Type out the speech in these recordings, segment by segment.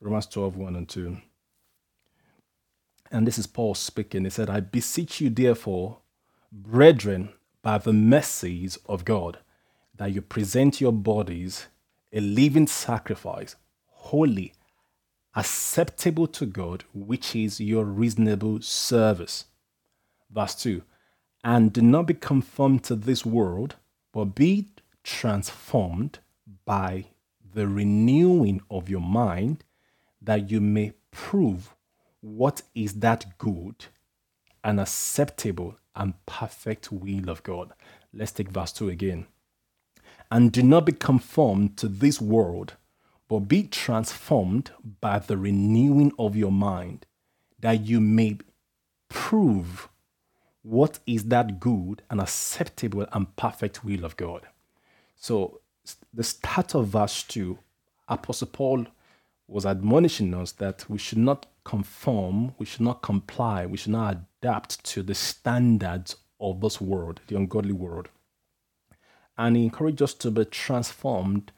Romans 12, 1 and 2. And this is Paul speaking. He said, I beseech you, therefore, brethren, by the mercies of God, that you present your bodies a living sacrifice, holy, acceptable to God, which is your reasonable service. Verse 2 And do not be conformed to this world, but be transformed by the renewing of your mind, that you may prove what is that good and acceptable and perfect will of God. Let's take verse 2 again. And do not be conformed to this world, but be transformed by the renewing of your mind, that you may prove what is that good and acceptable and perfect will of God. So, the start of verse 2, Apostle Paul was admonishing us that we should not conform, we should not comply, we should not adapt to the standards of this world, the ungodly world. And he encouraged us to be transformed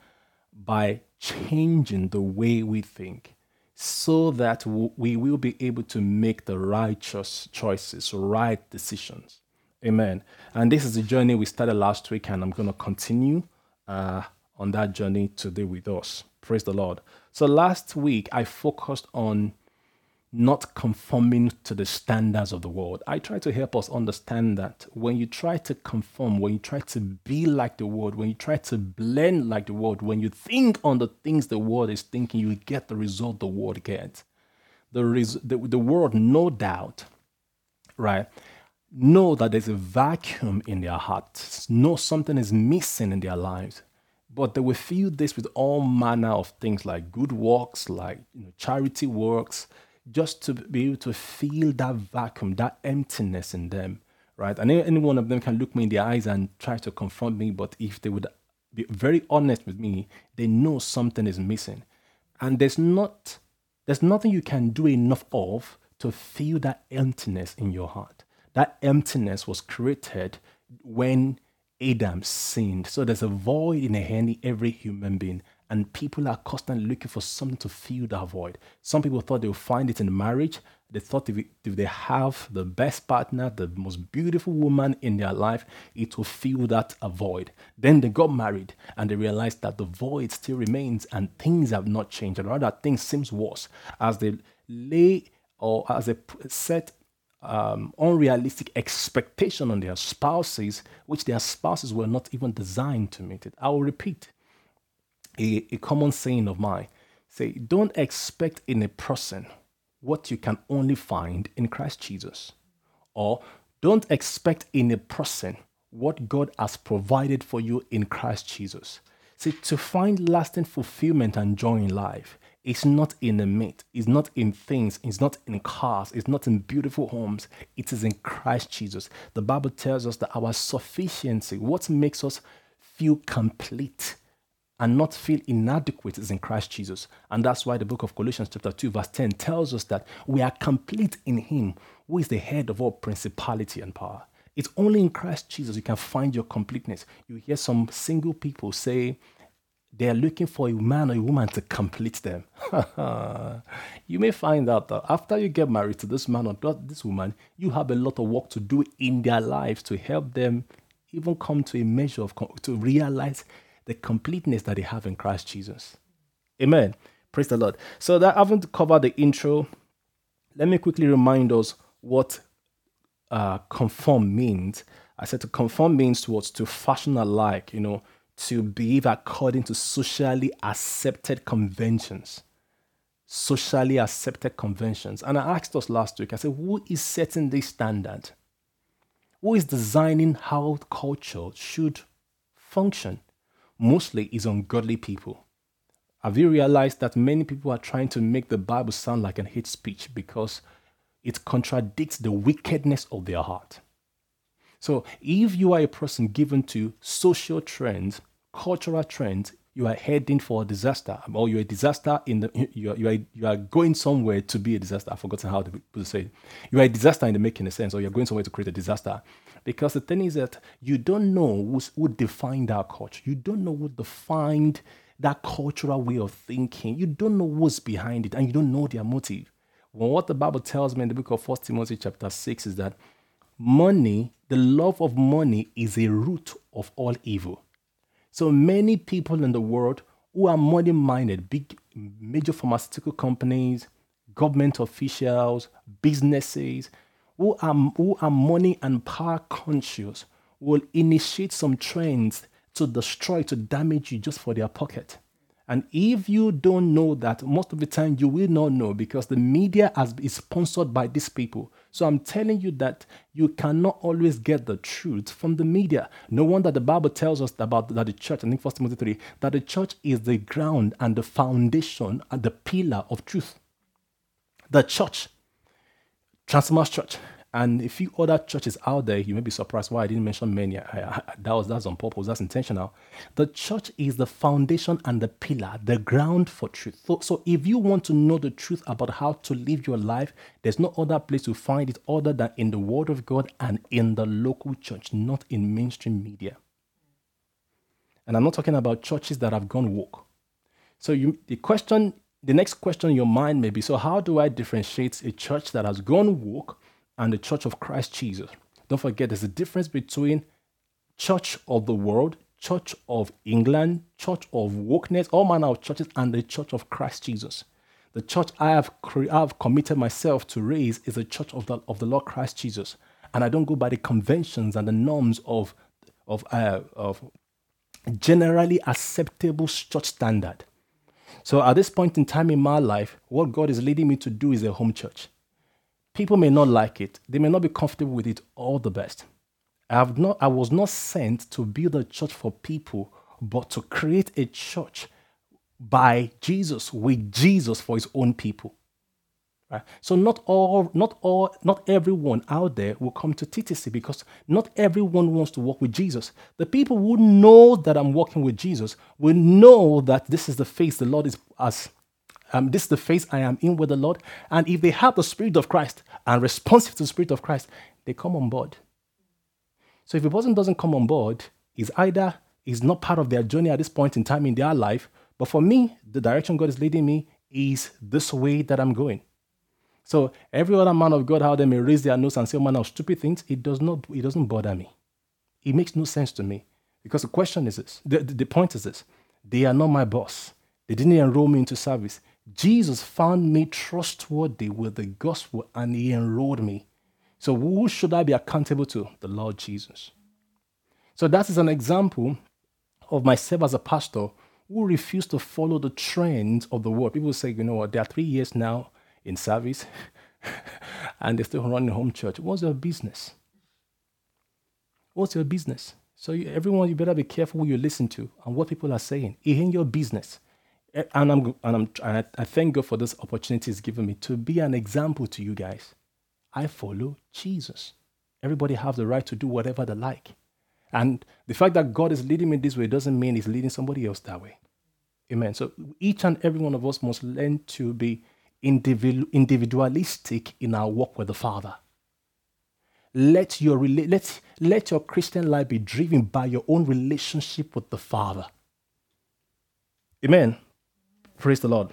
by changing the way we think so that we will be able to make the righteous choices, right decisions. Amen. And this is the journey we started last week, and I'm going to continue uh, on that journey today with us. Praise the Lord. So last week I focused on not conforming to the standards of the world. I try to help us understand that when you try to conform, when you try to be like the world, when you try to blend like the world, when you think on the things the world is thinking, you get the result the world gets. The, res- the, the world, no doubt, right, know that there's a vacuum in their hearts, know something is missing in their lives but they will fill this with all manner of things like good works, like you know, charity works, just to be able to feel that vacuum, that emptiness in them, right? And any one of them can look me in the eyes and try to confront me, but if they would be very honest with me, they know something is missing. And there's not there's nothing you can do enough of to feel that emptiness in your heart. That emptiness was created when Adam sinned. So there's a void in any every human being, and people are constantly looking for something to fill that void. Some people thought they would find it in marriage. They thought if, if they have the best partner, the most beautiful woman in their life, it will fill that void. Then they got married and they realized that the void still remains and things have not changed. And rather, things seems worse as they lay or as they set um, unrealistic expectation on their spouses, which their spouses were not even designed to meet it. I will repeat a, a common saying of mine say, don't expect in a person what you can only find in Christ Jesus. Or don't expect in a person what God has provided for you in Christ Jesus. See, to find lasting fulfillment and joy in life, it's not in the meat, it's not in things, it's not in cars, it's not in beautiful homes, it is in Christ Jesus. The Bible tells us that our sufficiency, what makes us feel complete and not feel inadequate, is in Christ Jesus. And that's why the book of Colossians, chapter 2, verse 10, tells us that we are complete in Him, who is the head of all principality and power. It's only in Christ Jesus you can find your completeness. You hear some single people say, they are looking for a man or a woman to complete them. you may find out that after you get married to this man or this woman, you have a lot of work to do in their lives to help them even come to a measure of, to realize the completeness that they have in Christ Jesus. Amen. Praise the Lord. So that I haven't covered the intro. Let me quickly remind us what uh, conform means. I said to conform means towards to fashion alike, you know, to behave according to socially accepted conventions. Socially accepted conventions. And I asked us last week, I said, who is setting this standard? Who is designing how culture should function? Mostly is ungodly people. Have you realized that many people are trying to make the Bible sound like an hate speech because it contradicts the wickedness of their heart? So, if you are a person given to social trends, cultural trends, you are heading for a disaster, or you're a disaster in the you are, you are you are going somewhere to be a disaster. I've forgotten how to say it. You are a disaster in the making a sense, or you're going somewhere to create a disaster. Because the thing is that you don't know who defined our culture. You don't know who defined that cultural way of thinking. You don't know what's behind it and you don't know their motive. Well, what the Bible tells me in the book of 1 Timothy chapter 6 is that money, the love of money is a root of all evil. So many people in the world who are money minded, big major pharmaceutical companies, government officials, businesses, who are, who are money and power conscious will initiate some trends to destroy, to damage you just for their pocket. And if you don't know that, most of the time you will not know because the media has, is sponsored by these people. So I'm telling you that you cannot always get the truth from the media. No wonder the Bible tells us about that the church, I think 1 Timothy 3, that the church is the ground and the foundation and the pillar of truth. The church, Transformers Church, and a few other churches out there, you may be surprised why I didn't mention many. I, I, that was that's on purpose. That's intentional. The church is the foundation and the pillar, the ground for truth. So, so if you want to know the truth about how to live your life, there's no other place to find it other than in the Word of God and in the local church, not in mainstream media. And I'm not talking about churches that have gone woke. So you, the question, the next question in your mind may be: So how do I differentiate a church that has gone woke? And the Church of Christ Jesus. Don't forget, there's a difference between Church of the World, Church of England, Church of Wokeness, all manner of churches, and the Church of Christ Jesus. The church I have, I have committed myself to raise is the Church of the, of the Lord Christ Jesus. And I don't go by the conventions and the norms of, of, uh, of generally acceptable church standard. So at this point in time in my life, what God is leading me to do is a home church. People may not like it, they may not be comfortable with it, all the best. I, have not, I was not sent to build a church for people, but to create a church by Jesus, with Jesus for his own people. Right? So not all, not all, not everyone out there will come to TTC because not everyone wants to walk with Jesus. The people who know that I'm walking with Jesus will know that this is the face the Lord is as um, this is the phase I am in with the Lord. And if they have the Spirit of Christ and responsive to the Spirit of Christ, they come on board. So if a person doesn't come on board, is either is not part of their journey at this point in time in their life. But for me, the direction God is leading me is this way that I'm going. So every other man of God how they may raise their nose and say all manner of stupid things. It does not. It doesn't bother me. It makes no sense to me because the question is this. The, the point is this. They are not my boss. They didn't enroll me into service. Jesus found me trustworthy with the gospel and he enrolled me. So, who should I be accountable to? The Lord Jesus. So, that is an example of myself as a pastor who refused to follow the trends of the world. People say, you know what, they are three years now in service and they're still running home church. What's your business? What's your business? So, you, everyone, you better be careful who you listen to and what people are saying. It ain't your business. Eh, and I'm and I'm and I thank God for this opportunity He's given me to be an example to you guys. I follow Jesus. Everybody has the right to do whatever they like. And the fact that God is leading me this way doesn't mean He's leading somebody else that way. Amen. So each and every one of us must learn to be individualistic in our walk with the Father. Let your, let, let your Christian life be driven by your own relationship with the Father. Amen. Praise the Lord.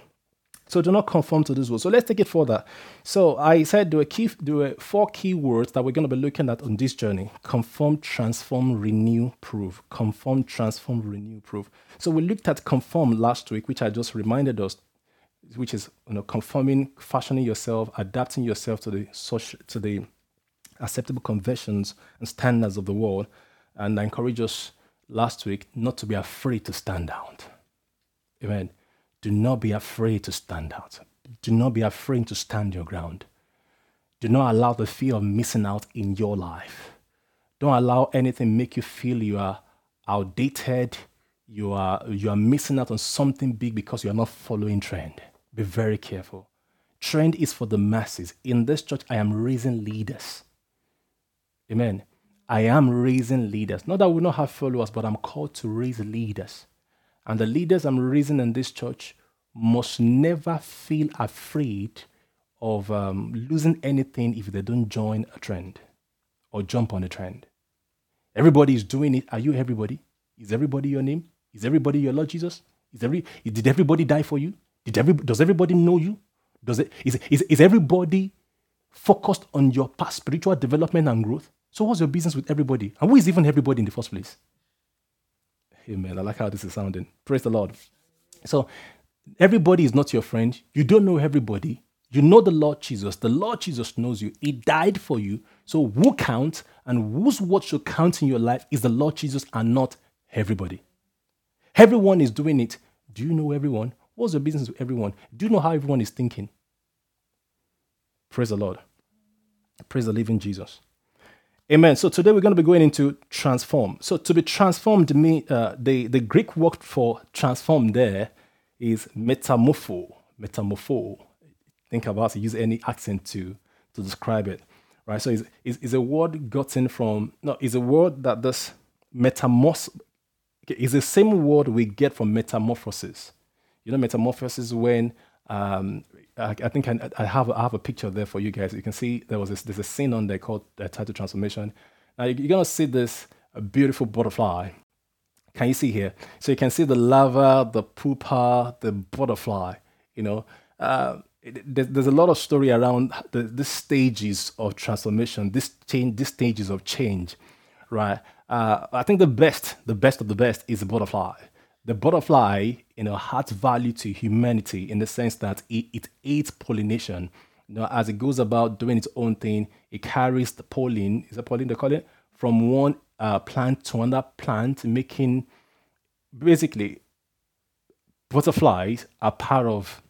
So do not conform to this world. So let's take it further. So I said there were, key, there were four key words that we're going to be looking at on this journey: conform, transform, renew, prove. Conform, transform, renew, prove. So we looked at conform last week, which I just reminded us, which is you know conforming, fashioning yourself, adapting yourself to the social, to the acceptable conventions and standards of the world. And I encourage us last week not to be afraid to stand out. Amen do not be afraid to stand out. Do not be afraid to stand your ground. Do not allow the fear of missing out in your life. Don't allow anything make you feel you are outdated, you are you are missing out on something big because you are not following trend. Be very careful. Trend is for the masses. In this church, I am raising leaders. Amen. I am raising leaders. Not that we don't have followers, but I'm called to raise leaders. And the leaders I'm raising in this church must never feel afraid of um, losing anything if they don't join a trend or jump on a trend. Everybody is doing it. Are you everybody? Is everybody your name? Is everybody your Lord Jesus? Is every, did everybody die for you? Did every, does everybody know you? Does it, is, is, is everybody focused on your past spiritual development and growth? So what's your business with everybody? And who is even everybody in the first place? Amen. I like how this is sounding. Praise the Lord. So everybody is not your friend. You don't know everybody. You know the Lord Jesus. The Lord Jesus knows you. He died for you. So who counts and whose word should count in your life is the Lord Jesus and not everybody. Everyone is doing it. Do you know everyone? What's your business with everyone? Do you know how everyone is thinking? Praise the Lord. Praise the living Jesus. Amen. So today we're going to be going into transform. So to be transformed, me uh, the the Greek word for transform there is metamorpho. Metamorpho. Think about it. Use any accent to to describe it, right? So it's, it's a word gotten from no. It's a word that this metamorph is the same word we get from metamorphosis. You know, metamorphosis when um, I, I, think I, I, have I have a picture there for you guys. You can see there was this, there's a scene on there called uh, title transformation. Now you're gonna see this beautiful butterfly. Can you see here? So you can see the larva, the pupa, the butterfly. You know, uh, it, there's a lot of story around the, the stages of transformation, this change, these stages of change, right? Uh, I think the best, the best of the best is the butterfly. The butterfly, you know, has value to humanity in the sense that it, it aids pollination. You know, as it goes about doing its own thing, it carries the pollen. Is that pollen they call it? From one uh, plant to another plant, making basically butterflies are part of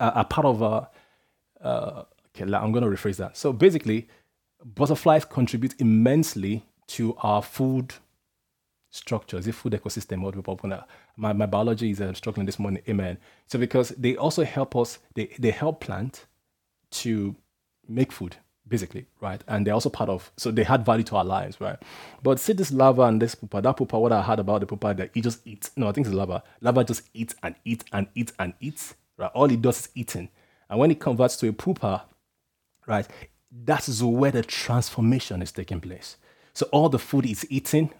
uh, are part of a. Uh, okay, I'm going to rephrase that. So basically, butterflies contribute immensely to our food structures, the food ecosystem, what we popular. My, my biology is uh, struggling this morning, amen. So because they also help us, they, they help plant to make food, basically, right? And they're also part of, so they had value to our lives, right? But see this larva and this pupa, that pupa, what I heard about the pupa, that it just eats. No, I think it's larva. Larva just eats and eats and eats and eats, right? All it does is eating. And when it converts to a pupa, right, that is where the transformation is taking place. So all the food is eating.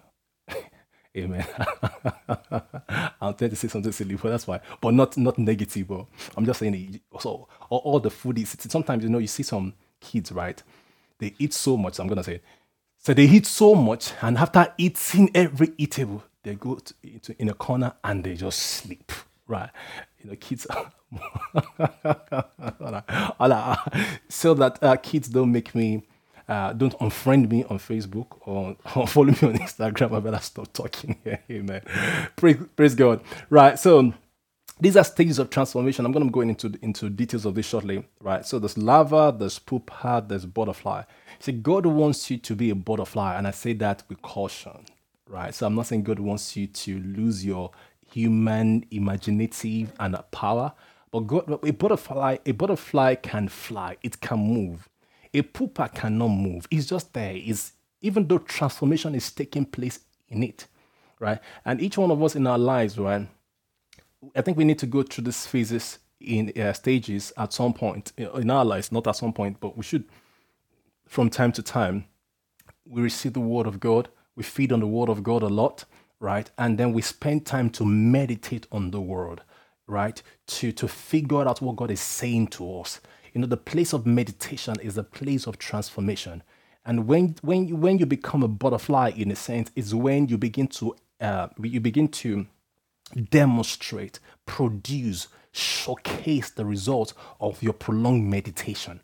Amen. I'm trying to say something silly, but that's why. But not not negative. But I'm just saying. So all, all the food is. Sometimes you know you see some kids right. They eat so much. I'm gonna say. So they eat so much, and after eating every eatable, they go to, into in a corner and they just sleep. Right. You know, kids. so that uh, kids don't make me uh, don't unfriend me on Facebook or, or, follow me on Instagram. I better stop talking here. Amen. praise, praise God. Right. So these are stages of transformation. I'm going to go into, into details of this shortly. Right. So there's larva, there's pupa, there's butterfly. See, God wants you to be a butterfly. And I say that with caution. Right. So I'm not saying God wants you to lose your human imaginative and power. But God, a butterfly, a butterfly can fly. It can move a pupa cannot move. It's just there. It's, even though transformation is taking place in it, right? And each one of us in our lives, right? I think we need to go through these phases in uh, stages at some point in our lives, not at some point, but we should, from time to time, we receive the word of God. We feed on the word of God a lot, right? And then we spend time to meditate on the word, right? To to figure out what God is saying to us. You know, the place of meditation is a place of transformation. And when when you, when you become a butterfly, in a sense, is when you begin to uh, you begin to demonstrate, produce, showcase the result of your prolonged meditation.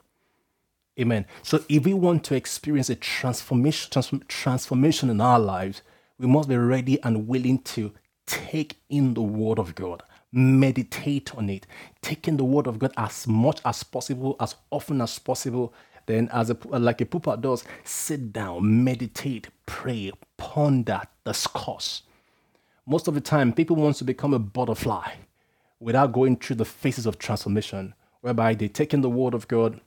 Amen. So if we want to experience a transformation, transform, transformation in our lives, we must be ready and willing to take in the Word of God meditate on it, taking the word of God as much as possible, as often as possible. Then, as a, like a pupa does, sit down, meditate, pray, ponder, discuss. Most of the time, people want to become a butterfly without going through the phases of transformation, whereby they take in the word of God,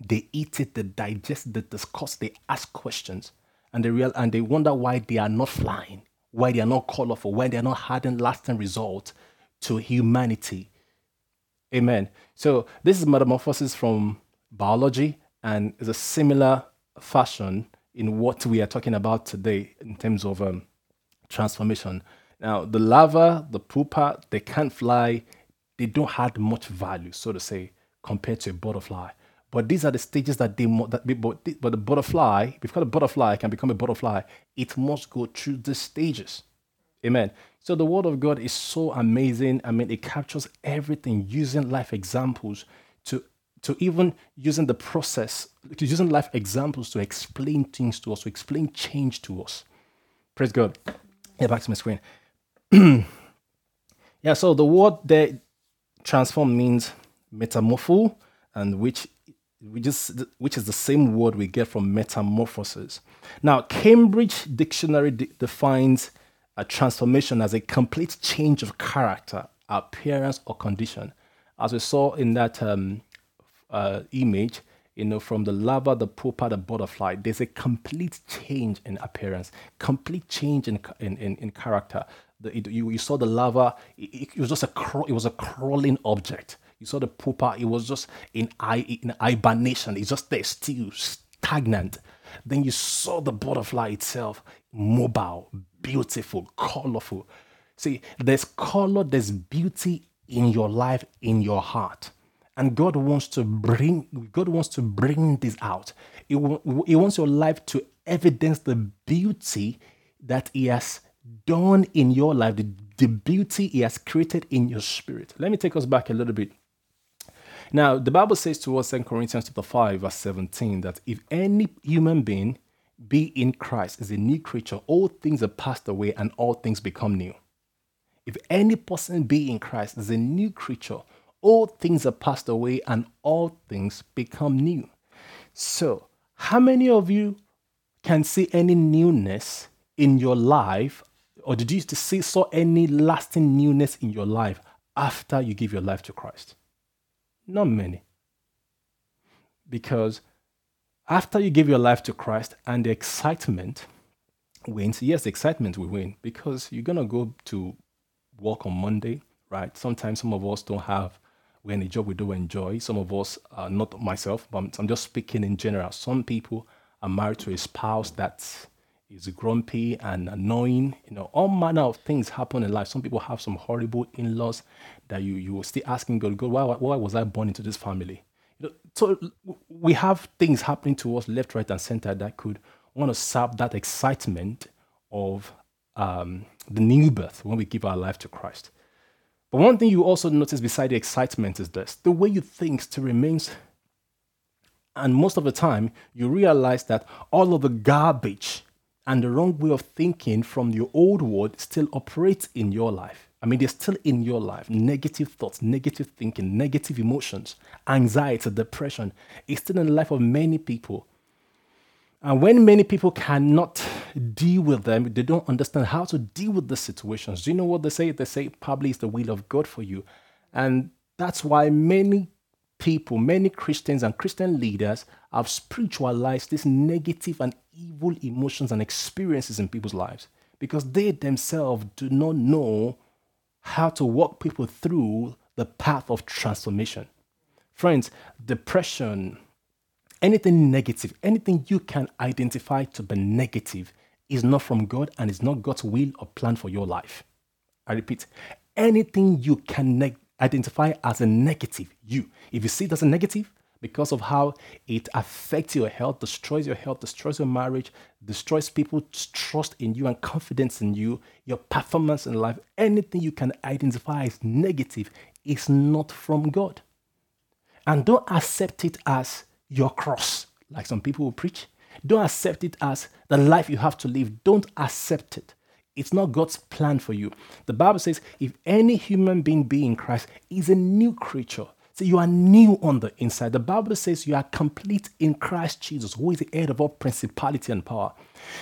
they eat it, they digest, it, they discuss, they ask questions, and they real and they wonder why they are not flying, why they are not colorful, why they are not having lasting results to humanity. Amen. So this is metamorphosis from biology and is a similar fashion in what we are talking about today in terms of um, transformation. Now, the larva, the pupa, they can't fly. They don't have much value, so to say, compared to a butterfly. But these are the stages that they, that, but, but the butterfly, before a butterfly can become a butterfly, it must go through the stages. Amen. So the word of God is so amazing. I mean, it captures everything using life examples to to even using the process, to using life examples to explain things to us, to explain change to us. Praise God. Yeah, back to my screen. yeah, so the word there transform means metamorpho, and which we just which is the same word we get from metamorphosis. Now, Cambridge Dictionary de- defines a transformation as a complete change of character, appearance, or condition. As we saw in that um, uh, image, you know, from the larva, the pupa, the butterfly, there's a complete change in appearance, complete change in in, in, in character. The, it, you, you saw the larva; it, it was just a it was a crawling object. You saw the pupa; it was just in in hibernation. It's just there, still stagnant. Then you saw the butterfly itself, mobile, beautiful, colorful. See, there's color, there's beauty in your life, in your heart. And God wants to bring, God wants to bring this out. He, he wants your life to evidence the beauty that He has done in your life, the, the beauty He has created in your spirit. Let me take us back a little bit. Now, the Bible says to us in Corinthians chapter 5, verse 17, that if any human being be in Christ is a new creature, all things are passed away and all things become new. If any person be in Christ is a new creature, all things are passed away and all things become new. So, how many of you can see any newness in your life, or did you see saw any lasting newness in your life after you give your life to Christ? Not many. Because after you give your life to Christ and the excitement wins, yes, excitement will win because you're gonna go to work on Monday, right? Sometimes some of us don't have we're in a job we don't enjoy. Some of us, not myself, but I'm just speaking in general. Some people are married to a spouse that is grumpy and annoying. You know, all manner of things happen in life. Some people have some horrible in-laws that you you will still asking God, God, why, why was I born into this family? So we have things happening to us left, right, and center that could want to sap that excitement of um, the new birth when we give our life to Christ. But one thing you also notice beside the excitement is this the way you think still remains. And most of the time, you realize that all of the garbage and the wrong way of thinking from your old world still operates in your life. I mean, they're still in your life. Negative thoughts, negative thinking, negative emotions, anxiety, depression is still in the life of many people. And when many people cannot deal with them, they don't understand how to deal with the situations. Do you know what they say? They say probably it's the will of God for you. And that's why many people, many Christians and Christian leaders have spiritualized these negative and evil emotions and experiences in people's lives because they themselves do not know how to walk people through the path of transformation. Friends, depression, anything negative, anything you can identify to be negative is not from God and is not God's will or plan for your life. I repeat, anything you can identify as a negative, you, if you see it as a negative, because of how it affects your health, destroys your health, destroys your marriage, destroys people's trust in you and confidence in you, your performance in life, anything you can identify as negative is not from God. And don't accept it as your cross, like some people will preach. Don't accept it as the life you have to live. Don't accept it. It's not God's plan for you. The Bible says, if any human being be in Christ is a new creature. So you are new on the inside. The Bible says you are complete in Christ Jesus, who is the head of all principality and power.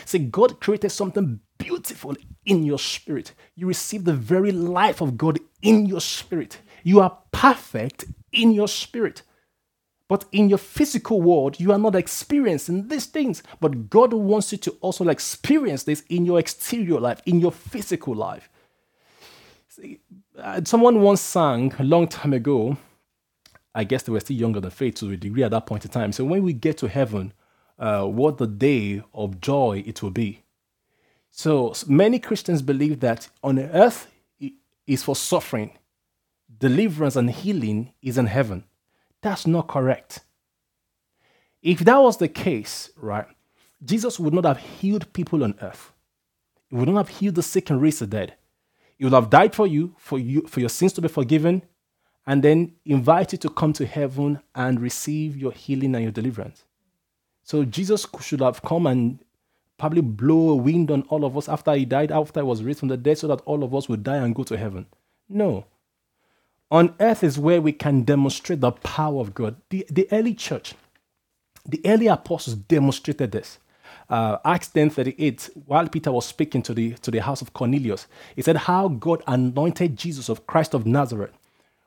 See, God created something beautiful in your spirit. You receive the very life of God in your spirit. You are perfect in your spirit. But in your physical world, you are not experiencing these things. But God wants you to also experience this in your exterior life, in your physical life. See, uh, someone once sang a long time ago, I guess they were still younger than faith to a degree at that point in time. So when we get to heaven, uh, what the day of joy it will be. So many Christians believe that on earth is for suffering, deliverance and healing is in heaven. That's not correct. If that was the case, right, Jesus would not have healed people on earth. He would not have healed the sick and raised the dead. He would have died for you, for you, for your sins to be forgiven, and then invite you to come to heaven and receive your healing and your deliverance. So Jesus should have come and probably blow a wind on all of us after he died, after he was raised from the dead, so that all of us would die and go to heaven. No. On earth is where we can demonstrate the power of God. The, the early church, the early apostles demonstrated this. Uh, Acts 10:38, while Peter was speaking to the, to the house of Cornelius, he said, How God anointed Jesus of Christ of Nazareth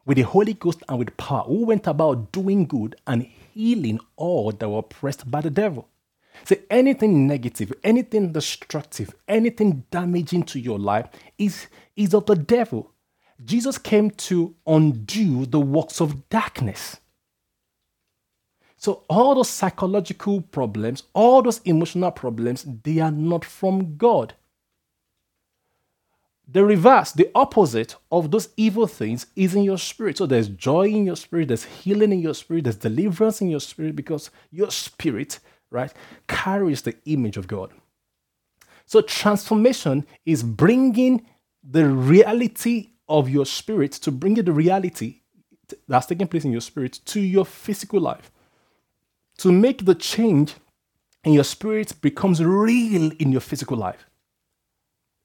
with the Holy Ghost and with power, who went about doing good and healing all that were oppressed by the devil. Say anything negative, anything destructive, anything damaging to your life is, is of the devil. Jesus came to undo the works of darkness. So all those psychological problems, all those emotional problems, they are not from God. The reverse, the opposite of those evil things is in your spirit. So there's joy in your spirit, there's healing in your spirit, there's deliverance in your spirit because your spirit, right, carries the image of God. So transformation is bringing the reality of your spirit to bring the reality that's taking place in your spirit to your physical life. To make the change in your spirit becomes real in your physical life.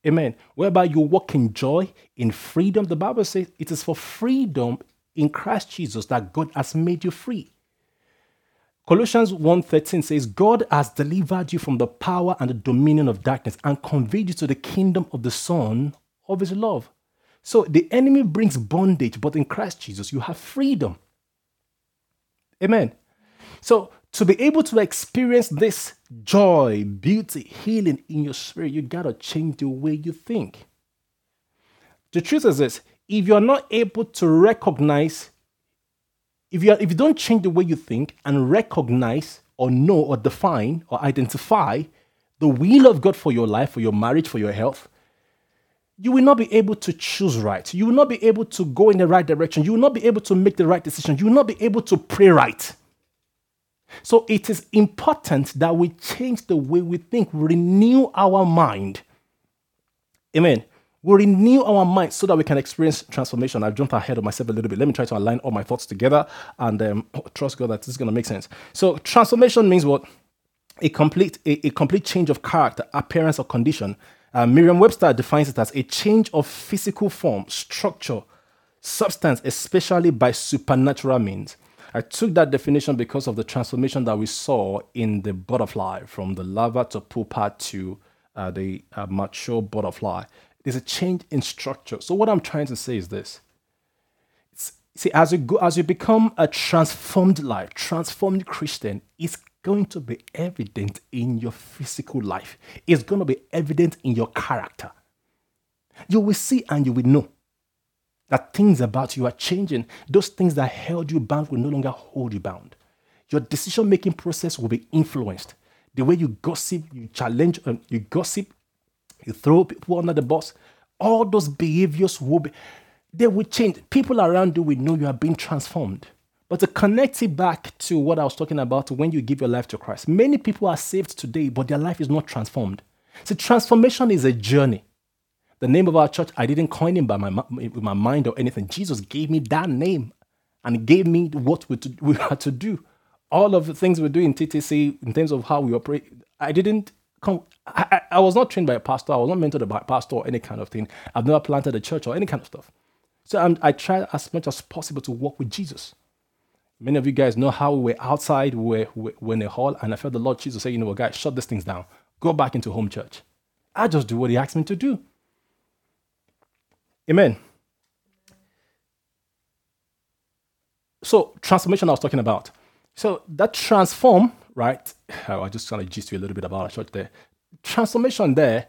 Amen. Whereby you walk in joy, in freedom. The Bible says it is for freedom in Christ Jesus that God has made you free. Colossians 1:13 says, God has delivered you from the power and the dominion of darkness and conveyed you to the kingdom of the Son of his love. So the enemy brings bondage, but in Christ Jesus, you have freedom. Amen. So to be able to experience this joy, beauty, healing in your spirit, you got to change the way you think. The truth is this if you're not able to recognize, if you, are, if you don't change the way you think and recognize or know or define or identify the will of God for your life, for your marriage, for your health, you will not be able to choose right. You will not be able to go in the right direction. You will not be able to make the right decision. You will not be able to pray right. So it is important that we change the way we think, renew our mind. Amen. We renew our mind so that we can experience transformation. I've jumped ahead of myself a little bit. Let me try to align all my thoughts together and um, trust God that this is going to make sense. So transformation means what? A complete, a, a complete change of character, appearance, or condition. Uh, Merriam-Webster defines it as a change of physical form, structure, substance, especially by supernatural means. I took that definition because of the transformation that we saw in the butterfly from the larva to pupa to uh, the uh, mature butterfly. There's a change in structure. So what I'm trying to say is this. It's, see, as you go, as you become a transformed life, transformed Christian, it's going to be evident in your physical life. It's going to be evident in your character. You will see and you will know that things about you are changing. Those things that held you bound will no longer hold you bound. Your decision making process will be influenced. The way you gossip, you challenge, um, you gossip, you throw people under the bus, all those behaviors will be, they will change. People around you will know you are being transformed. But to connect it back to what I was talking about when you give your life to Christ, many people are saved today, but their life is not transformed. So transformation is a journey. The name of our church, I didn't coin it by my, with my mind or anything. Jesus gave me that name and gave me what we, to, we had to do. All of the things we do in TTC in terms of how we operate, I didn't come. I, I, was not trained by a pastor. I was not mentored by a pastor or any kind of thing. I've never planted a church or any kind of stuff. So I'm, I try as much as possible to walk with Jesus. Many of you guys know how we were outside, we were, we were in a hall, and I felt the Lord Jesus say, you know what, guys, shut these things down. Go back into home church. I just do what he asked me to do. Amen. So, transformation I was talking about. So, that transform, right? I just kind of gist you a little bit about our church there. Transformation there,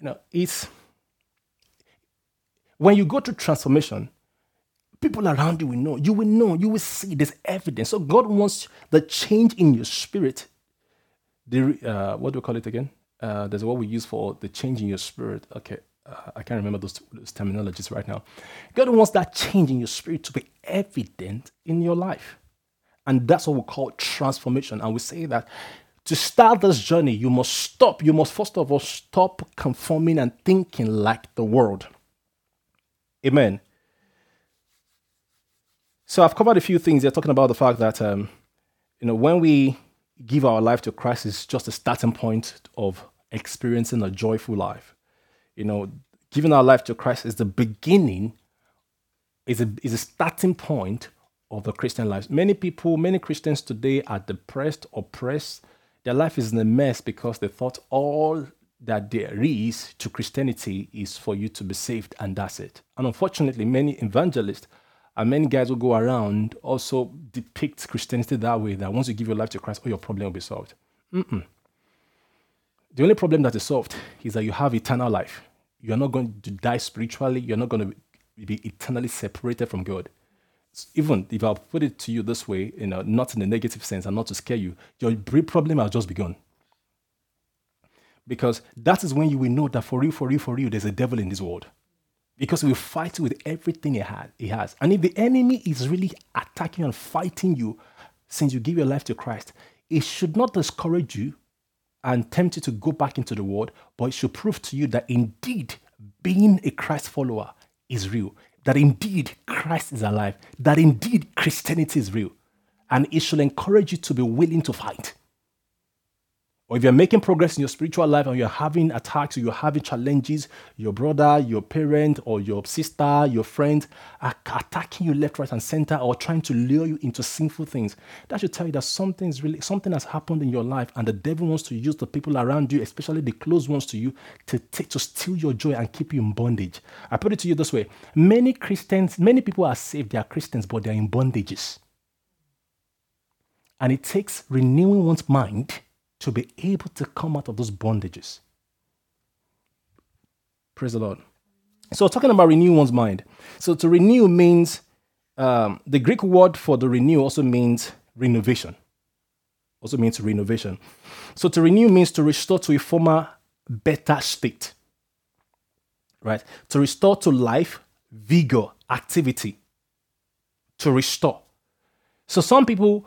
you know, is when you go through transformation, people around you will know. You will know. You will see. There's evidence. So, God wants the change in your spirit. The, uh, what do we call it again? uh, there's what we use for the change in your spirit. Okay, uh, I can't remember those, those terminologies right now. God wants that change in your spirit to be evident in your life. And that's what we call transformation. And we say that to start this journey, you must stop. You must, first of all, stop conforming and thinking like the world. Amen. So I've covered a few things. They're talking about the fact that, um, you know, when we give our life to Christ, it's just a starting point of experiencing a joyful life. You know, giving our life to Christ is the beginning, is a, is a starting point of the Christian life. Many people, many Christians today are depressed, oppressed. Their life is in a mess because they thought all that there is to Christianity is for you to be saved, and that's it. And unfortunately, many evangelists and many guys who go around also depict Christianity that way that once you give your life to Christ, all your problem will be solved. Mm-mm. The only problem that is solved is that you have eternal life. You're not going to die spiritually, you're not going to be eternally separated from God even if I put it to you this way, you know, not in a negative sense and not to scare you, your problem has just begun. Because that is when you will know that for you, for you, for you, there's a devil in this world. Because we fight with everything he, had, he has. And if the enemy is really attacking and fighting you since you give your life to Christ, it should not discourage you and tempt you to go back into the world, but it should prove to you that indeed being a Christ follower is real that indeed Christ is alive, that indeed Christianity is real. And it should encourage you to be willing to fight. Or if you're making progress in your spiritual life and you're having attacks or you're having challenges, your brother, your parent, or your sister, your friend are attacking you left, right, and center or trying to lure you into sinful things, that should tell you that something's really something has happened in your life and the devil wants to use the people around you, especially the close ones to you, to take to steal your joy and keep you in bondage. I put it to you this way: many Christians, many people are saved, they are Christians, but they're in bondages. And it takes renewing one's mind to be able to come out of those bondages. Praise the Lord. So, talking about renew one's mind. So, to renew means um, the Greek word for the renew also means renovation. Also means renovation. So, to renew means to restore to a former better state. Right? To restore to life, vigor, activity. To restore. So, some people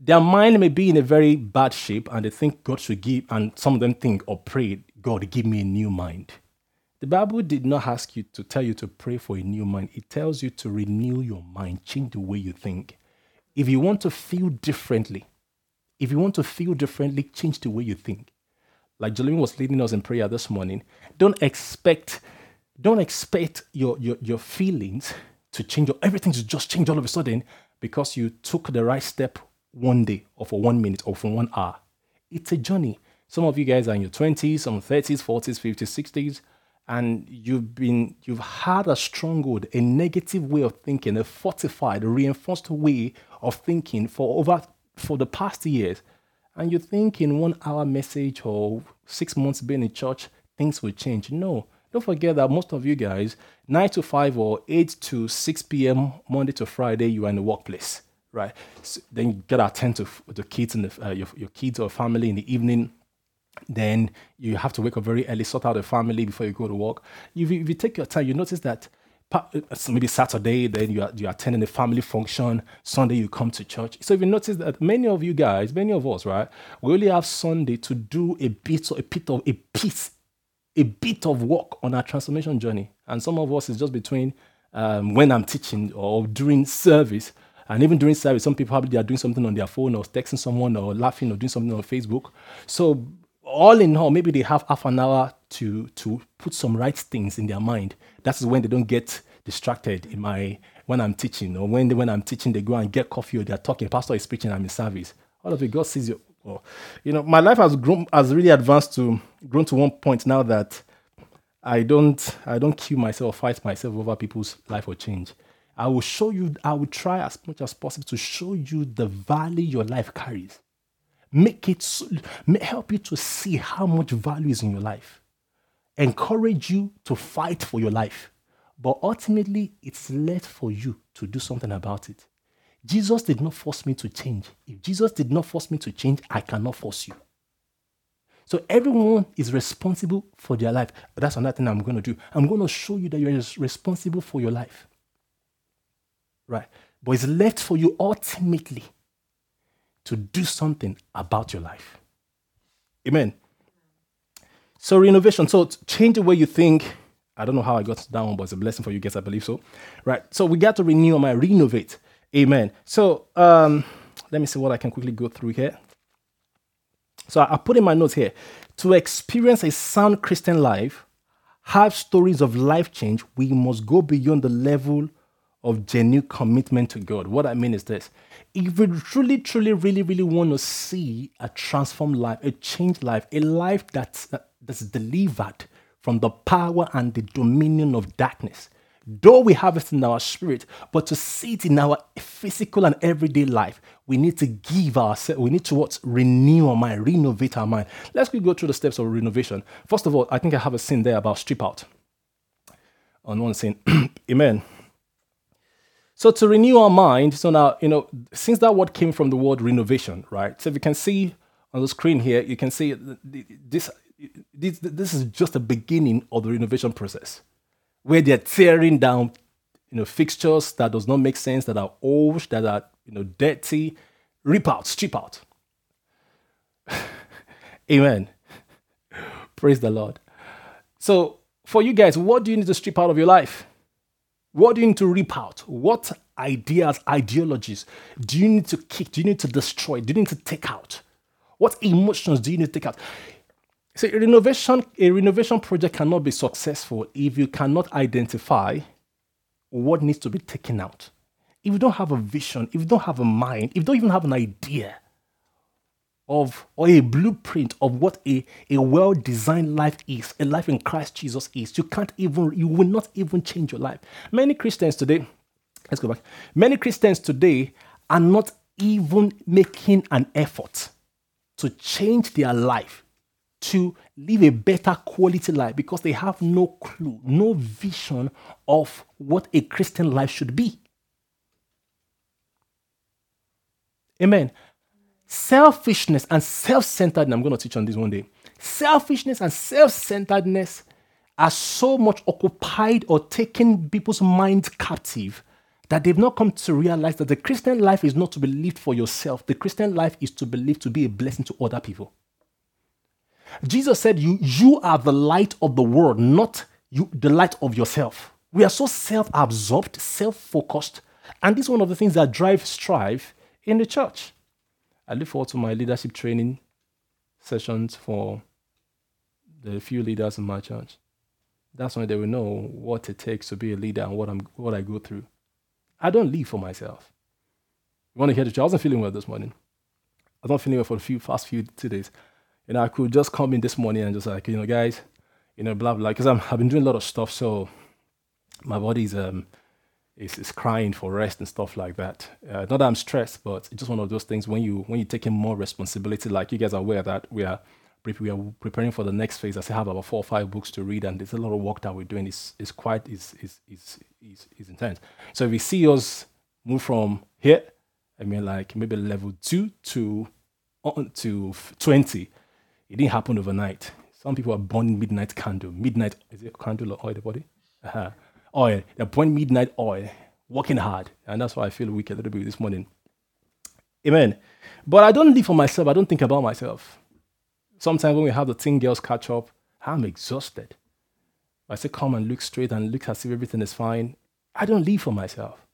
their mind may be in a very bad shape and they think God should give, and some of them think or pray, God, give me a new mind. The Bible did not ask you to tell you to pray for a new mind. It tells you to renew your mind, change the way you think. If you want to feel differently, if you want to feel differently, change the way you think. Like Jolene was leading us in prayer this morning, don't expect, don't expect your, your, your feelings to change, or everything to just change all of a sudden because you took the right step one day or for one minute or for one hour. It's a journey. Some of you guys are in your 20s, some 30s, 40s, 50s, 60s, and you've been you've had a stronghold, a negative way of thinking, a fortified, reinforced way of thinking for over for the past years. And you think in one hour message or six months being in church, things will change. No. Don't forget that most of you guys, 9 to 5 or 8 to 6 p.m., Monday to Friday, you are in the workplace right? So then you gotta attend to the kids and uh, your, your kids or family in the evening. Then you have to wake up very early, sort out the family before you go to work. If you, if you take your time, you notice that uh, maybe Saturday, then you are, you are attending a family function. Sunday, you come to church. So if you notice that many of you guys, many of us, right, we only have Sunday to do a bit, a bit of a piece, a bit of work on our transformation journey. And some of us is just between um, when I'm teaching or during service and even during service, some people probably are doing something on their phone or texting someone or laughing or doing something on Facebook. So all in all, maybe they have half an hour to to put some right things in their mind. That's when they don't get distracted in my when I'm teaching or when they, when I'm teaching they go and get coffee or they're talking. Pastor is preaching. I'm in service. All of it, God sees you. Oh, you know, my life has grown has really advanced to grown to one point now that I don't I don't kill myself fight myself over people's life or change. I will show you, I will try as much as possible to show you the value your life carries. Make it, help you to see how much value is in your life. Encourage you to fight for your life. But ultimately, it's left for you to do something about it. Jesus did not force me to change. If Jesus did not force me to change, I cannot force you. So everyone is responsible for their life. That's another thing I'm going to do. I'm going to show you that you're responsible for your life. Right? But it's left for you ultimately to do something about your life. Amen. So renovation. So change the way you think. I don't know how I got that one, but it's a blessing for you guys. I believe so. Right. So we got to renew my renovate. Amen. So um, let me see what I can quickly go through here. So I put in my notes here to experience a sound Christian life, have stories of life change, we must go beyond the level of genuine commitment to God. What I mean is this if we truly, truly, really, really want to see a transformed life, a changed life, a life that's, uh, that's delivered from the power and the dominion of darkness, Though we have it in our spirit, but to see it in our physical and everyday life, we need to give ourselves, we need to what? Renew our mind, renovate our mind. Let's go through the steps of renovation. First of all, I think I have a scene there about strip out. On one scene. Amen. So to renew our mind, so now, you know, since that word came from the word renovation, right? So if you can see on the screen here, you can see this, this, this is just the beginning of the renovation process where they're tearing down, you know, fixtures that does not make sense, that are old, that are, you know, dirty, rip out, strip out. Amen. Praise the Lord. So, for you guys, what do you need to strip out of your life? What do you need to rip out? What ideas, ideologies do you need to kick? Do you need to destroy? Do you need to take out? What emotions do you need to take out? So a renovation, a renovation project cannot be successful if you cannot identify what needs to be taken out. If you don't have a vision, if you don't have a mind, if you don't even have an idea of or a blueprint of what a, a well-designed life is, a life in Christ Jesus is, you can't even, you will not even change your life. Many Christians today, let's go back. Many Christians today are not even making an effort to change their life to live a better quality life because they have no clue, no vision of what a Christian life should be. Amen. Selfishness and self centeredness, I'm going to teach on this one day. Selfishness and self centeredness are so much occupied or taking people's minds captive that they've not come to realize that the Christian life is not to be lived for yourself. The Christian life is to be lived to be a blessing to other people. Jesus said, You, you are the light of the world, not you, the light of yourself. We are so self absorbed, self focused, and this is one of the things that drives strife in the church. I look forward to my leadership training sessions for the few leaders in my church. That's when they will know what it takes to be a leader and what I'm what I go through. I don't live for myself. You want to hear the truth? I wasn't feeling well this morning. I was not feeling well for the few past few days know, I could just come in this morning and just like, you know, guys, you know, blah blah, because I've been doing a lot of stuff, so my body's um is, is crying for rest and stuff like that. Uh, not that I'm stressed, but it's just one of those things when you when you're taking more responsibility, like you guys are aware that we are we are preparing for the next phase. I still have about four or five books to read, and there's a lot of work that we're doing. It's, is quite is is is is intense. So if we see us move from here, I mean, like maybe level two to on to twenty, it didn't happen overnight. Some people are born midnight candle. Midnight, is it candle or oil, the body? Uh-huh. Oil. the point midnight oil, working hard. And that's why I feel weak a little bit this morning. Amen. But I don't live for myself. I don't think about myself. Sometimes when we have the teen girls catch up, I'm exhausted. I say, come and look straight and look as if everything is fine. I don't live for myself.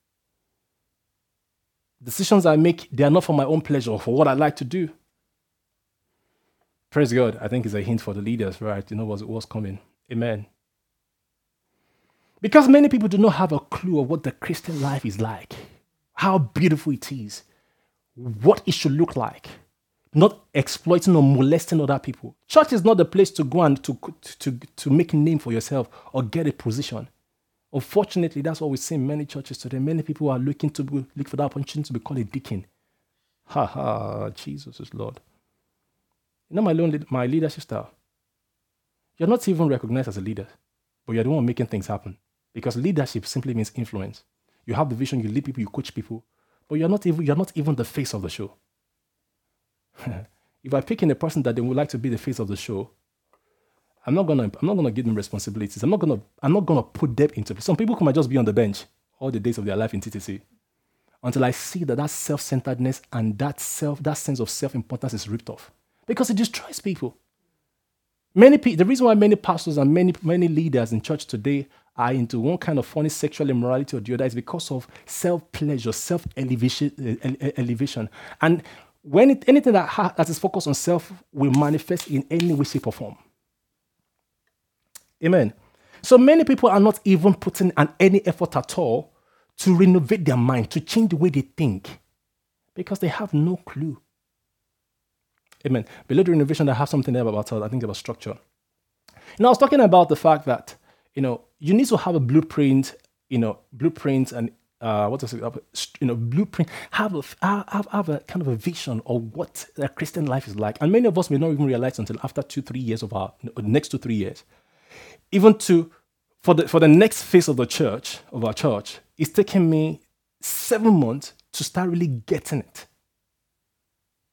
Decisions I make, they are not for my own pleasure, for what I like to do. Praise God. I think it's a hint for the leaders, right? You know what's, what's coming. Amen. Because many people do not have a clue of what the Christian life is like, how beautiful it is, what it should look like, not exploiting or molesting other people. Church is not the place to go and to, to, to make a name for yourself or get a position. Unfortunately, that's what we see in many churches today. Many people are looking to be, look for that opportunity to be called a deacon. Ha ha, Jesus is Lord. You know my, my leadership style? You're not even recognized as a leader, but you're the one making things happen. Because leadership simply means influence. You have the vision, you lead people, you coach people, but you're not even, you're not even the face of the show. if I pick in a person that they would like to be the face of the show, I'm not gonna I'm not gonna give them responsibilities. I'm not gonna I'm not gonna put them into some people might just be on the bench all the days of their life in TTC until I see that that self-centeredness and that self that sense of self-importance is ripped off because it destroys people. Many the reason why many pastors and many many leaders in church today are into one kind of funny sexual immorality or the other is because of self-pleasure, self-elevation, uh, and when it, anything that, ha- that is focused on self will manifest in any way, shape, or form. Amen. So many people are not even putting an, any effort at all to renovate their mind, to change the way they think, because they have no clue. Amen. Below the renovation, I have something there about I think about structure. Now I was talking about the fact that you know you need to have a blueprint, you know, blueprint and uh, what is it, you know, blueprint, have a, have, have a kind of a vision of what a Christian life is like. And many of us may not even realize until after two, three years of our, next two, three years. Even to, for the, for the next phase of the church, of our church, it's taken me seven months to start really getting it.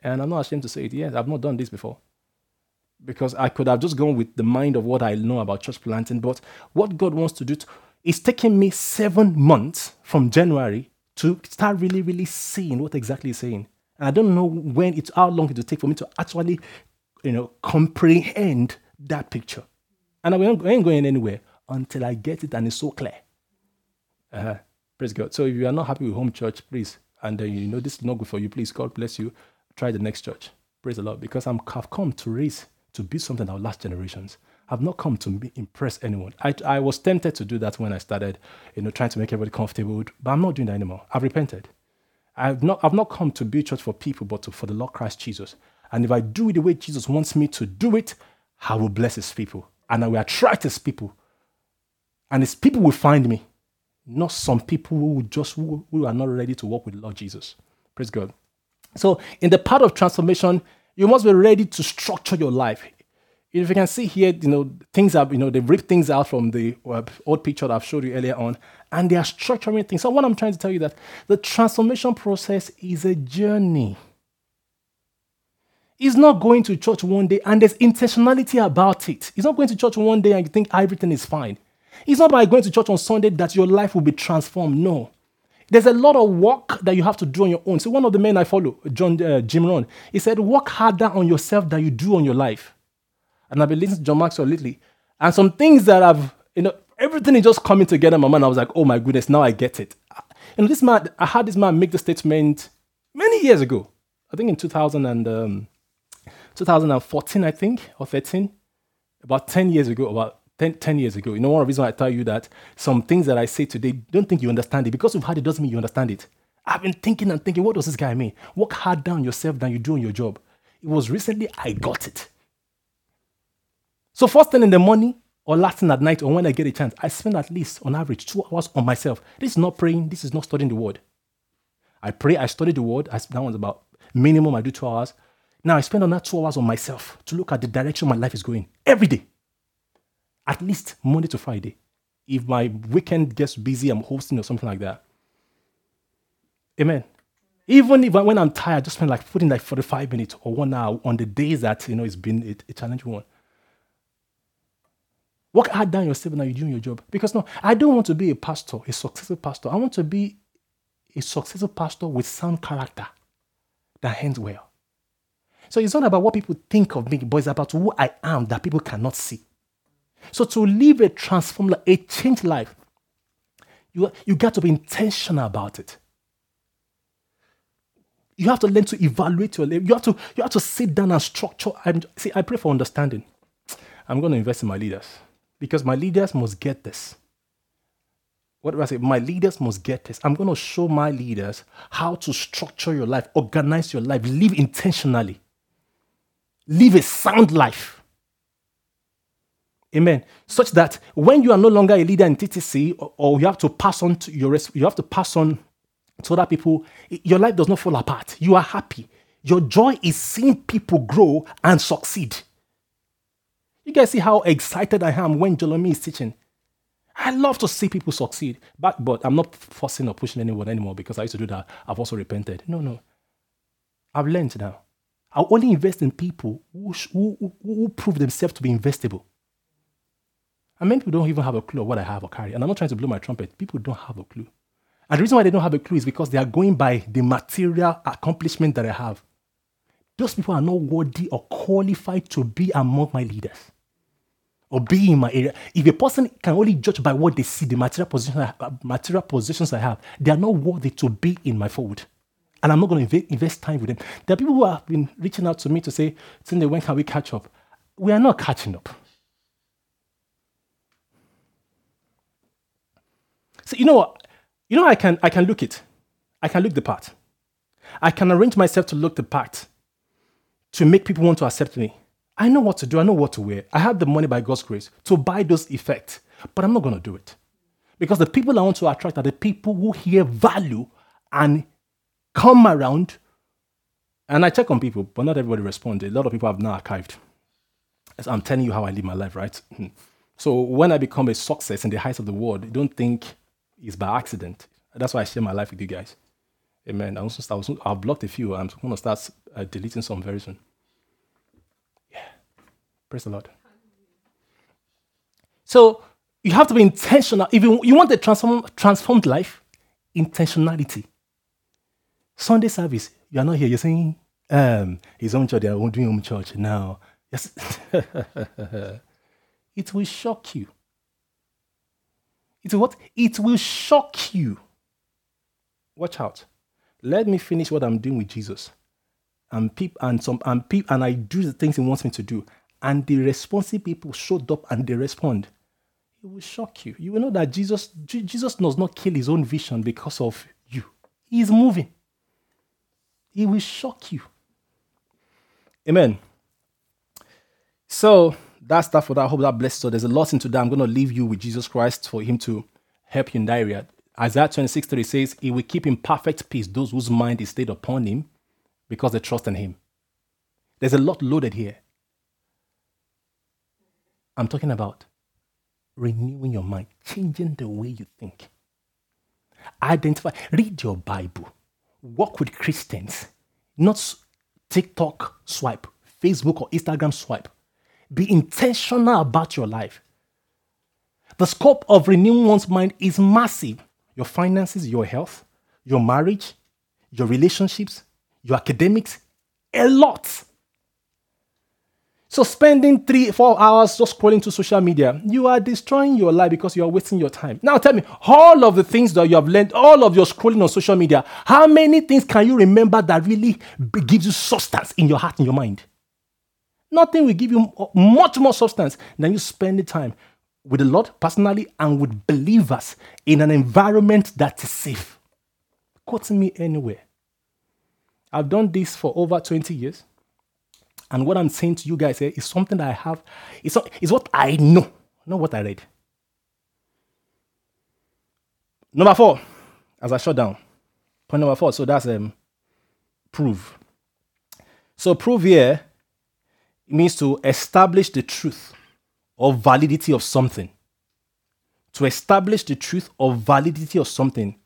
And I'm not ashamed to say it. Yes, I've not done this before. Because I could have just gone with the mind of what I know about church planting. But what God wants to do to, it's taken me seven months from January to start really, really seeing what exactly he's saying. And I don't know when it's how long it will take for me to actually, you know, comprehend that picture. And I ain't going anywhere until I get it and it's so clear. Uh-huh. praise God. So if you are not happy with home church, please, and uh, you know this is not good for you, please, God bless you. Try the next church. Praise the Lord. Because I'm, I've come to raise, to build something that will last generations. I've not come to impress anyone. I, I was tempted to do that when I started, you know, trying to make everybody comfortable, but I'm not doing that anymore. I've repented. I've not, I've not come to be church for people, but to, for the Lord Christ Jesus. And if I do it the way Jesus wants me to do it, I will bless his people. And I will attract his people. And his people will find me, not some people who just who, who are not ready to walk with Lord Jesus. Praise God. So, in the part of transformation, you must be ready to structure your life if you can see here, you know, things are, you know, they've ripped things out from the uh, old picture that I've showed you earlier on, and they are structuring things. So what I'm trying to tell you that the transformation process is a journey. He's not going to church one day and there's intentionality about it. He's not going to church one day and you think everything is fine. It's not by going to church on Sunday that your life will be transformed. No. There's a lot of work that you have to do on your own. So one of the men I follow, John uh, Jim Rohn, he said, work harder on yourself than you do on your life and I've been listening to John Maxwell lately. And some things that I've, you know, everything is just coming together in my mind. I was like, oh my goodness, now I get it. And this man, I had this man make the statement many years ago. I think in 2000 and, um, 2014, I think, or 13, about 10 years ago, about 10, 10 years ago. You know, one of the reasons I tell you that some things that I say today, don't think you understand it. Because you've had it doesn't mean you understand it. I've been thinking and thinking, what does this guy mean? Work hard down yourself than you do on your job. It was recently I got it. So first thing in the morning or last thing at night or when I get a chance, I spend at least on average two hours on myself. This is not praying, this is not studying the word. I pray, I study the word. I, that one's about minimum, I do two hours. Now I spend that two hours on myself to look at the direction my life is going every day. At least Monday to Friday. If my weekend gets busy, I'm hosting or something like that. Amen. Even if when I'm tired, I just spend like putting like 45 minutes or one hour on the days that you know it's been a, a challenging one. Work hard down yourself now you're doing your job. Because no, I don't want to be a pastor, a successful pastor. I want to be a successful pastor with sound character that ends well. So it's not about what people think of me, but it's about who I am that people cannot see. So to live a transformed life, a changed life, you, you got to be intentional about it. You have to learn to evaluate your life. You have to, you have to sit down and structure. I'm, see, I pray for understanding. I'm going to invest in my leaders. Because my leaders must get this. What do I say? My leaders must get this. I'm going to show my leaders how to structure your life, organize your life, live intentionally, live a sound life. Amen. Such that when you are no longer a leader in TTC, or, or you have to pass on to your, you have to pass on to other people, your life does not fall apart. You are happy. Your joy is seeing people grow and succeed. You guys see how excited I am when Jolomi is teaching. I love to see people succeed. But, but I'm not forcing or pushing anyone anymore because I used to do that. I've also repented. No, no. I've learned now. I'll only invest in people who, who, who prove themselves to be investable. And many people don't even have a clue of what I have or carry. And I'm not trying to blow my trumpet. People don't have a clue. And the reason why they don't have a clue is because they are going by the material accomplishment that I have. Those people are not worthy or qualified to be among my leaders or be in my area. If a person can only judge by what they see, the material positions, uh, material positions I have, they are not worthy to be in my fold. And I'm not going to invest time with them. There are people who have been reaching out to me to say, Tunde, when can we catch up? We are not catching up. So you know what? You know I can I can look it. I can look the part. I can arrange myself to look the part to make people want to accept me. I know what to do. I know what to wear. I have the money by God's grace to buy those effects, but I'm not going to do it. Because the people I want to attract are the people who hear value and come around. And I check on people, but not everybody responded. A lot of people have now archived. I'm telling you how I live my life, right? Hmm. So when I become a success in the heights of the world, don't think it's by accident. That's why I share my life with you guys. Amen. I also start, I've blocked a few. I'm going to start uh, deleting some very soon. Yeah. Praise the Lord. So you have to be intentional. If you, you want a transform, transformed life, intentionality. Sunday service, you are not here. You're saying, um, his own church, they are doing home church now. Yes. it will shock you. It's what? It will shock you. Watch out. Let me finish what I'm doing with Jesus. And peep and some and peep and I do the things he wants me to do and the responsive people showed up and they respond, it will shock you. You will know that Jesus, Jesus does not kill his own vision because of you. He is moving. He will shock you. Amen. So that for that. I hope that blesses. So there's a lot into that. I'm going to leave you with Jesus Christ for him to help you in that area. Isaiah 26 30 says, He will keep in perfect peace those whose mind is stayed upon him because they trust in him. There's a lot loaded here. I'm talking about renewing your mind, changing the way you think. Identify, read your Bible, work with Christians, not TikTok swipe, Facebook or Instagram swipe. Be intentional about your life. The scope of renewing one's mind is massive. Your finances, your health, your marriage, your relationships, your academics, a lot. So spending three, four hours just scrolling to social media, you are destroying your life because you are wasting your time. Now tell me, all of the things that you have learned, all of your scrolling on social media, how many things can you remember that really gives you substance in your heart and your mind? Nothing will give you much more substance than you spending time with the Lord personally and with believers in an environment that is safe. Quote me anywhere. I've done this for over 20 years. And what I'm saying to you guys here is something that I have, it's, it's what I know, not what I read. Number four, as I shut down. Point number four, so that's um, prove. So prove here means to establish the truth or validity of something. To establish the truth or validity of something.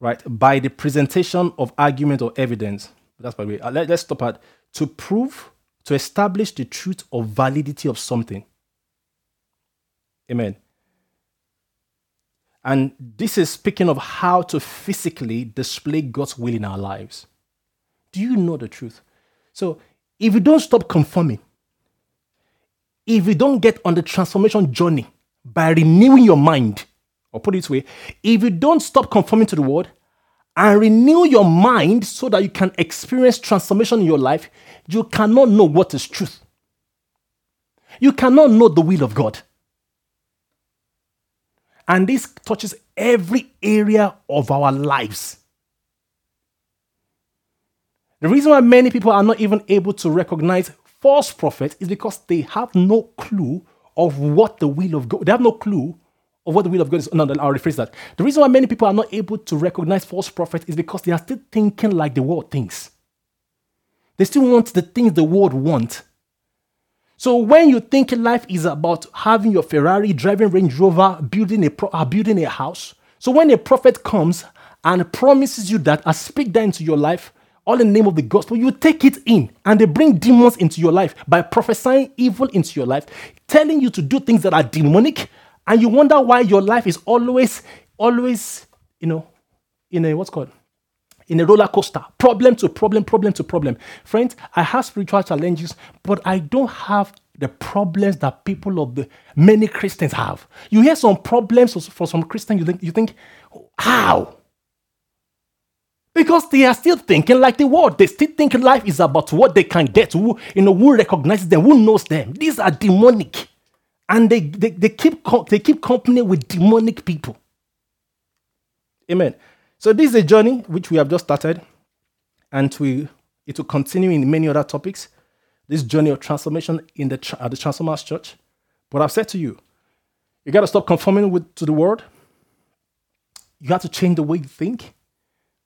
Right? By the presentation of argument or evidence that's by the way. Uh, let, let's stop at to prove, to establish the truth or validity of something. Amen. And this is speaking of how to physically display God's will in our lives. Do you know the truth? So, if you don't stop conforming, if you don't get on the transformation journey by renewing your mind, or put it this way, if you don't stop conforming to the word and renew your mind so that you can experience transformation in your life, you cannot know what is truth. You cannot know the will of God. And this touches every area of our lives. The reason why many people are not even able to recognize false prophets is because they have no clue of what the will of God. They have no clue of what the will of God is. No, I'll rephrase that. The reason why many people are not able to recognize false prophets is because they are still thinking like the world thinks. They still want the things the world wants. So when you think life is about having your Ferrari, driving Range Rover, building a pro- uh, building a house, so when a prophet comes and promises you that, I speak that into your life, all in the name of the gospel, you take it in and they bring demons into your life by prophesying evil into your life, telling you to do things that are demonic, and you wonder why your life is always, always, you know, in a what's called in a roller coaster, problem to problem, problem to problem. Friends, I have spiritual challenges, but I don't have the problems that people of the many Christians have. You hear some problems for some Christians, you think, you think, how? Because they are still thinking like the world. They still think life is about what they can get, who, you know, who recognizes them, who knows them. These are demonic. And they, they, they, keep, they keep company with demonic people. Amen. So this is a journey which we have just started, and we, it will continue in many other topics. This journey of transformation in the, at the Transformers Church. But I've said to you, you got to stop conforming with, to the world. You have to change the way you think.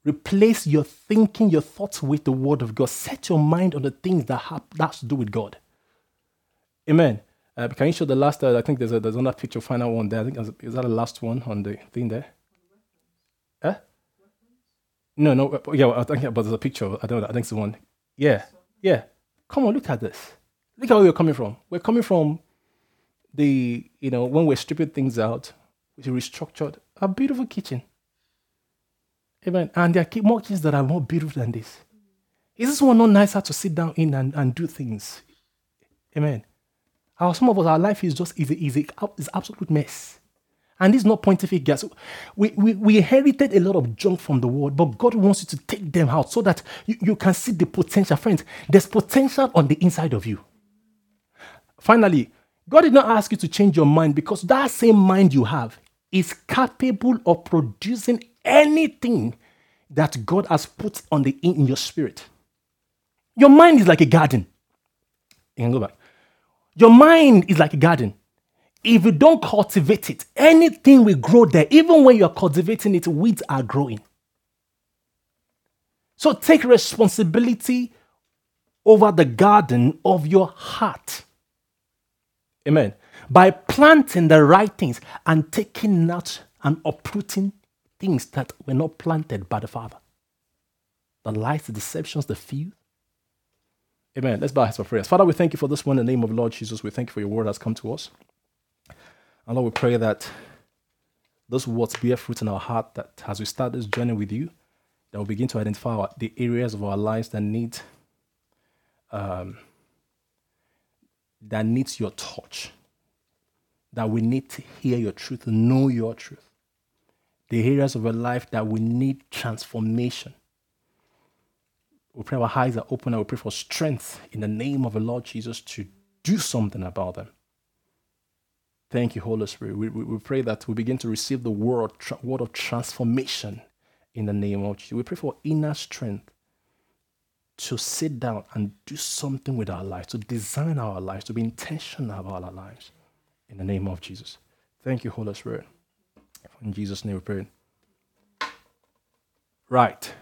Replace your thinking, your thoughts with the word of God. Set your mind on the things that have that to do with God. Amen. Uh, can you show the last? Uh, I think there's a, there's another picture, final one there. I think is that the last one on the thing there? Eh? No, no. Uh, yeah, I think, but there's a picture. I don't. know. I think it's the one. Yeah, yeah. Come on, look at this. Look at where we're coming from. We're coming from the you know when we're stripping things out, we restructured a beautiful kitchen. Amen. And there are more kids that are more beautiful than this. Is this one not nicer to sit down in and, and do things? Amen. How some of us, our life is just easy, easy, is absolute mess. And this is not pointing guys. We, we, we inherited a lot of junk from the world, but God wants you to take them out so that you, you can see the potential. Friends, there's potential on the inside of you. Finally, God did not ask you to change your mind because that same mind you have is capable of producing anything that God has put on the in, your spirit. Your mind is like a garden. You can go back. Your mind is like a garden. If you don't cultivate it, anything will grow there. Even when you're cultivating it, weeds are growing. So take responsibility over the garden of your heart. Amen. By planting the right things and taking out and uprooting things that were not planted by the Father. The lies, the deceptions, the fear. Amen. Let's bow heads for prayers. Father, we thank you for this one in the name of Lord Jesus. We thank you for your word that's come to us. And Lord, we pray that those words bear fruit in our heart, that as we start this journey with you, that we begin to identify the areas of our lives that need um, that needs your touch, that we need to hear your truth, know your truth the areas of our life that we need transformation. We pray our eyes are open and we pray for strength in the name of the Lord Jesus to do something about them. Thank you, Holy Spirit. We, we, we pray that we begin to receive the word, tra- word of transformation in the name of Jesus. We pray for inner strength to sit down and do something with our lives, to design our lives, to be intentional about our lives. In the name of Jesus. Thank you, Holy Spirit. In Jesus' name we pray. Right.